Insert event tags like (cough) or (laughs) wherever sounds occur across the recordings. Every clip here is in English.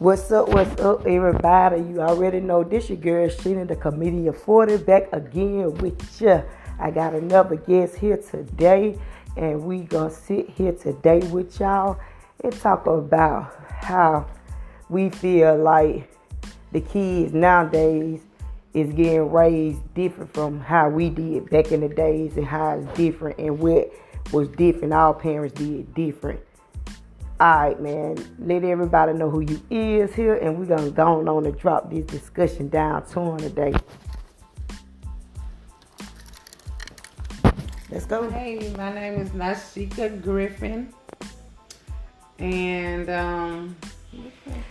What's up, what's up, everybody? You already know this your girl Sheena, the comedian 40, back again with ya. I got another guest here today, and we gonna sit here today with y'all and talk about how we feel like the kids nowadays is getting raised different from how we did back in the days and how it's different and what was different. Our parents did different. Alright, man. Let everybody know who you is here, and we're gonna go on and drop this discussion down to them today. Let's go. Hey, my name is Nashika Griffin, and um,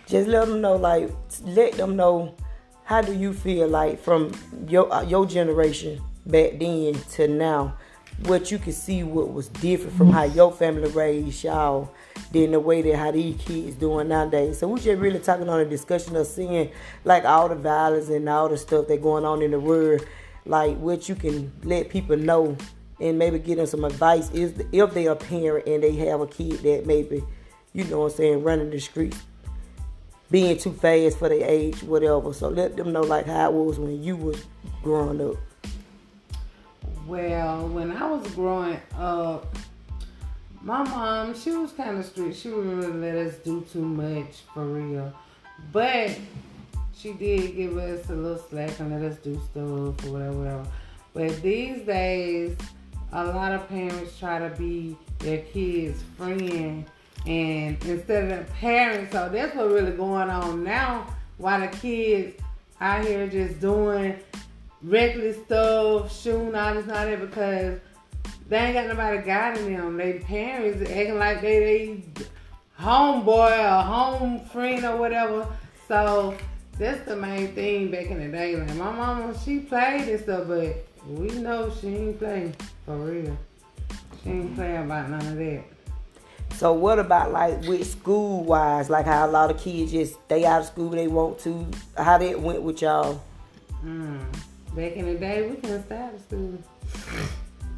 Just let them know, like, let them know how do you feel like from your uh, your generation back then to now, what you can see what was different from how your family raised y'all than the way that how these kids doing nowadays. So we just really talking on a discussion of seeing like all the violence and all the stuff that going on in the world, like what you can let people know and maybe give them some advice is if they are a parent and they have a kid that maybe, you know what I'm saying, running the streets, being too fast for their age, whatever. So let them know like how it was when you was growing up. Well, when I was growing up, my mom she was kind of strict. She wouldn't really let us do too much for real, but she did give us a little slack and let us do stuff or whatever, whatever. But these days, a lot of parents try to be their kids' friend, and instead of their parents, so that's what really going on now. Why the kids out here just doing reckless stuff, shooting all this, not that because they ain't got nobody guiding them. They parents acting like they they homeboy or home friend or whatever. So that's the main thing back in the day. Like my mama, she played and stuff, but we know she ain't playing for real. She ain't playing about none of that. So what about like with school wise, like how a lot of kids just stay out of school they want to? How that went with y'all? Mm. Back in the day, we couldn't stop of school.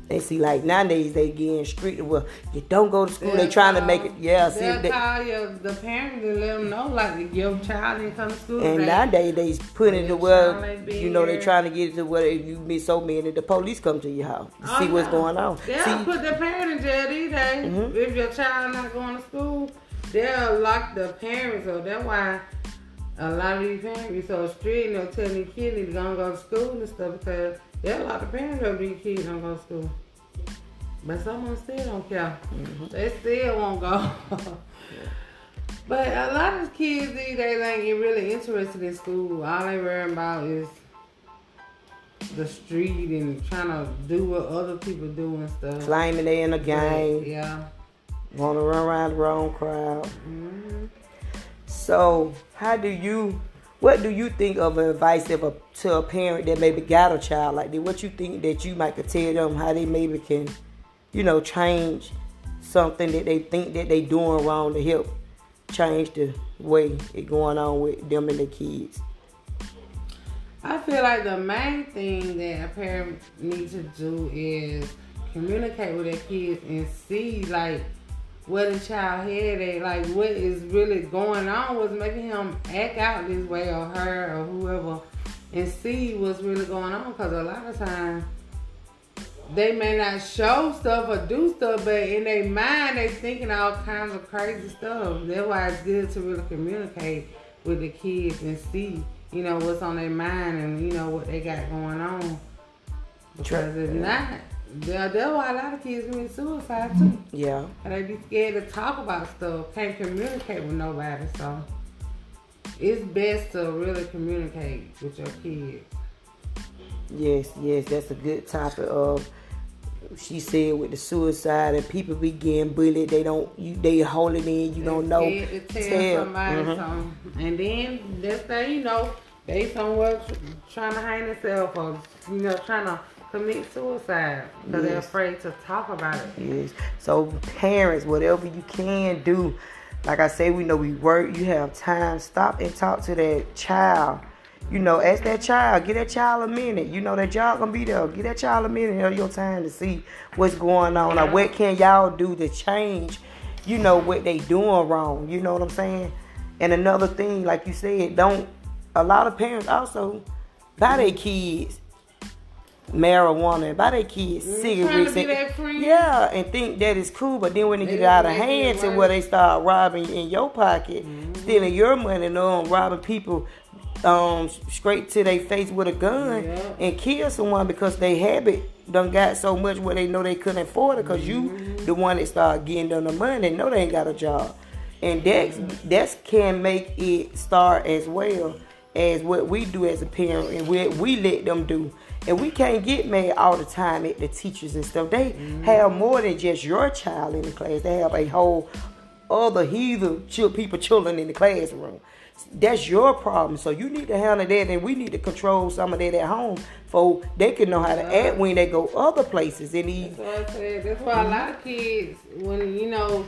They see like nowadays they getting strict. Well, you don't go to school. They trying to make it. Yeah, see. They, call your, the parent and let them know like your child didn't come to school. and today. nowadays they putting it to where you know they trying to get it to where if you miss so many, the police come to your house to Oh, see what's going on. They'll See, put the parent in jail these days. Mhm. If your child not going to school, they'll lock the parents up. That's why a lot of these parents be so strict and they'll tell their kids they gonna go to school and stuff because are a lot of parents up these kids don't go to school. But some of them still don't care. Mm-hmm. They still won't go. (laughs) But a lot of kids these days ain't get really interested in school. All they worrying about is the street and trying to do what other people do and stuff. claiming they in a gang, Yeah. want to run around the wrong crowd. hmm So, how do you, what do you think of advice of a, to a parent that maybe got a child like that? What you think that you might could tell them how they maybe can, you know, change something that they think that they doing wrong to help change the way it going on with them and their kids? I feel like the main thing that a parent needs to do is communicate with their kids and see like what a child had at, like what is really going on, what's making him act out this way or her or whoever, and see what's really going on. Because a lot of times they may not show stuff or do stuff, but in their mind they thinking all kinds of crazy stuff. That's why it's good to really communicate with the kids and see, you know, what's on their mind and you know what they got going on. Because if not, that's why a lot of kids commit suicide too. Yeah. And they be scared to talk about stuff, can't communicate with nobody. So it's best to really communicate with your kids. Yes, yes, that's a good topic of she said with the suicide and people be getting bullied, they don't you they hold it in, you don't know. To tell, Tell. somebody Mhm. something. And then that's thing, you know, they somewhere tr- trying to hang themselves or you know trying to commit suicide because they're afraid to talk about it. Yes. So parents, whatever you can do, like I say, we know we work, you have time, stop and talk to that child. You know, ask that child, get that child a minute. You know that y'all gonna be there. Get that child a minute of your time to see what's going on. Or what can y'all do to change, you know, what they doing wrong. You know what I'm saying? And another thing, like you said, don't a lot of parents also buy their kids marijuana, buy their kids Mm, cigarettes. trying to be and- yeah, and think that is cool, but then when they They get out of hand to where they start robbing in your pocket, Mm-hmm. stealing your money, and um, robbing people um straight to their face with a gun Yeah. and kill someone because they habit done got so much where they know they couldn't afford it because you Mm-hmm. the one that start getting them the money they know they ain't got a job and that's that's can make it start as well as what we do as a parent and we we let them do. And we can't get mad all the time at the teachers and stuff. They mm-hmm. have more than just your child in the class. They have a whole other heathen chil- people children in the classroom. That's your problem. So you need to handle that and we need to control some of that at home. So they can know how to act when they go other places and these That's what I said. That's why a lot of kids, when you know,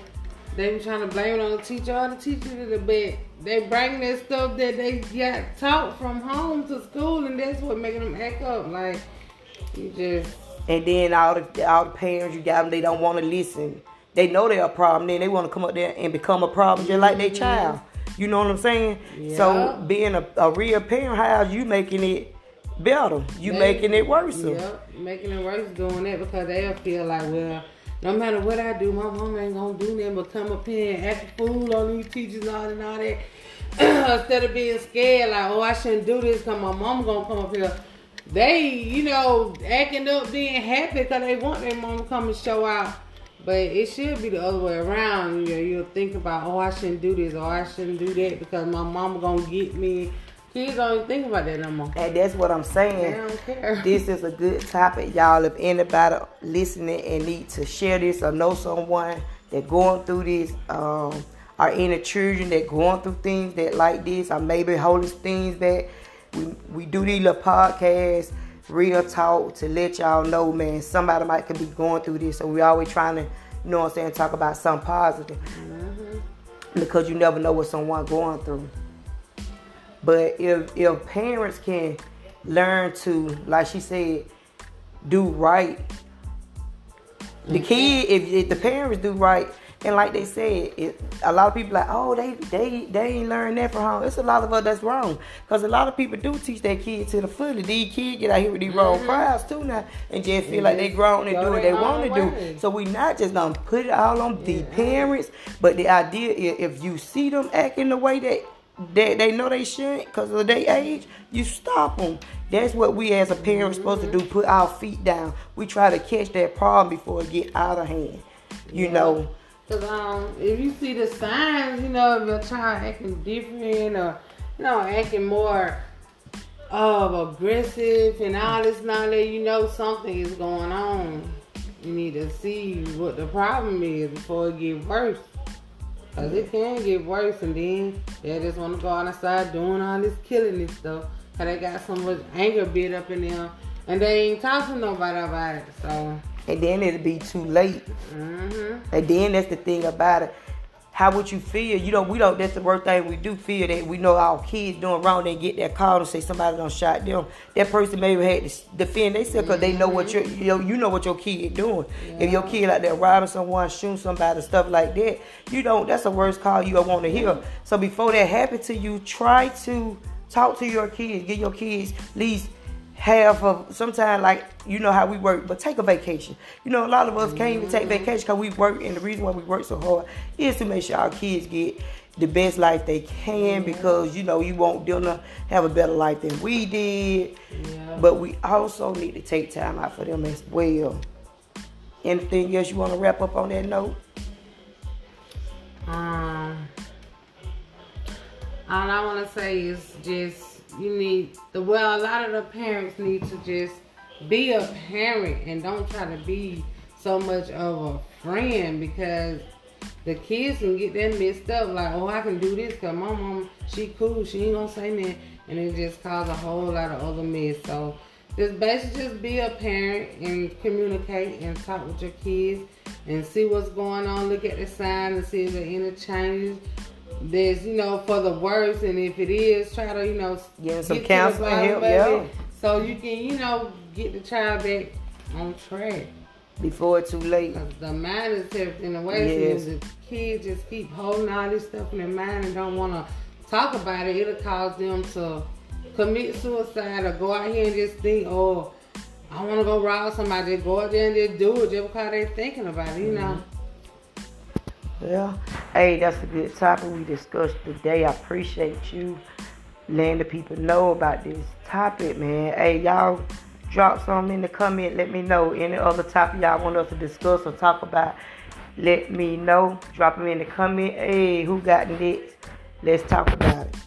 they be trying to blame it on the teacher. All the teachers a bit. They bring that stuff that they got taught from home to school, and that's what making them act up. Like you just And then all the all the parents you got them, they don't want to listen. They know they're a problem. Then they want to come up there and become a problem just like their mm-hmm. child. You know what I'm saying? Yeah. So being a, a real parent, how you making it better? You They- making it worse. Yep, making it worse doing that because they'll feel like, well, no matter what I do, my mom ain't gonna do nothing but come up here and act a fool on these teachers and all, and all that. (clears throat) Instead of being scared, like, oh, I shouldn't do this because my mom gonna come up here. They, you know, acting up, being happy because they want their mom to come and show out. But it should be the other way around. You know, you'll think about, oh, I shouldn't do this or I shouldn't do that because my mama gonna get me. Kids don't even think about that no more. And that's what I'm They saying. don't care. This is a good topic, y'all. If anybody listening and need to share this or know someone that going through this, um, or any children that going through things that like this, or maybe holding things back, we we do these little podcasts, real talk to let y'all know, man. Somebody might could be going through this, so we always trying to, you know what I'm saying, talk about something positive because you never know what someone going through. But if if parents can learn to, like she said, do right, the kid, if, if the parents do right, and like they said, it, a lot of people like, oh, they they they ain't learned that from home. It's a lot of us that's wrong, cause a lot of people do teach their kids to the fully. These kids get out here with these wrong crowds too now, and just feel like they grown and do what they want to do. So we not just gonna put it all on the parents, but the idea is if you see them acting the way that that they know they shouldn't because of their age, you stop them. That's what we as a parent supposed to do. Put our feet down. We try to catch that problem before it get out of hand. You know. Cause um, if you see the signs, you know, of your child acting different or you know acting more uh, aggressive and all this all that, you know something is going on. You need to see what the problem is before it get worse. Cause it can get worse, and then they just want to go outside doing all this killing and stuff. Cause they got so much anger built up in them, and they ain't talking to nobody about it. So, And then it'll be too late. hmm And then that's the thing about it. How would you feel? You know, we don't. That's the worst thing we do. Feel that we know our kids doing wrong. They get that call and say somebody done shot them. That person maybe had to defend themselves because they know what mm-hmm. your you know, you know what your kid doing. If your kid out there robbing someone, shooting somebody, stuff like that, you don't. That's the worst call you ever want to hear. So before that happen to you, try to talk to your kids. Get your kids at least half of sometimes like you know how we work but take a vacation. You know a lot of us can't even take vacation because we work and the reason why we work so hard is to make sure our kids get the best life they can because you know you want them to have a better life than we did. Yeah. but we also need to take time out for them as well. Anything else you want to wrap up on that note? Um, all I want to say is just you need the well. A lot of the parents need to just be a parent and don't try to be so much of a friend because the kids can get that messed up. Like, oh, I can do this because my mom, she cool, she ain't gonna say nothing, and it just cause a whole lot of other mess. So. Just basically just be a parent and communicate and talk with your kids and see what's going on. Look at the signs and see if there any changes. There's, you know, for the worst, and if it is, try to, you know, them some get counseling help, yeah. So you can, you know, get the child back on track. before it's too late. the mind is everything away. Yes. So the kids just keep holding all this stuff in their mind and don't want to talk about it, it'll cause them to commit suicide or go out here and just think, oh, I want to go rob somebody. Just go out there and just do it just because they're thinking about it, you know. Mm-hmm. Yeah. Hey, that's a good topic we discussed today. I appreciate you letting the people know about this topic, man. Hey, y'all drop some in the comment. Let me know any other topic y'all want us to discuss or talk about. Let me know. Drop them in the comment. Hey, who got next? Let's talk about it.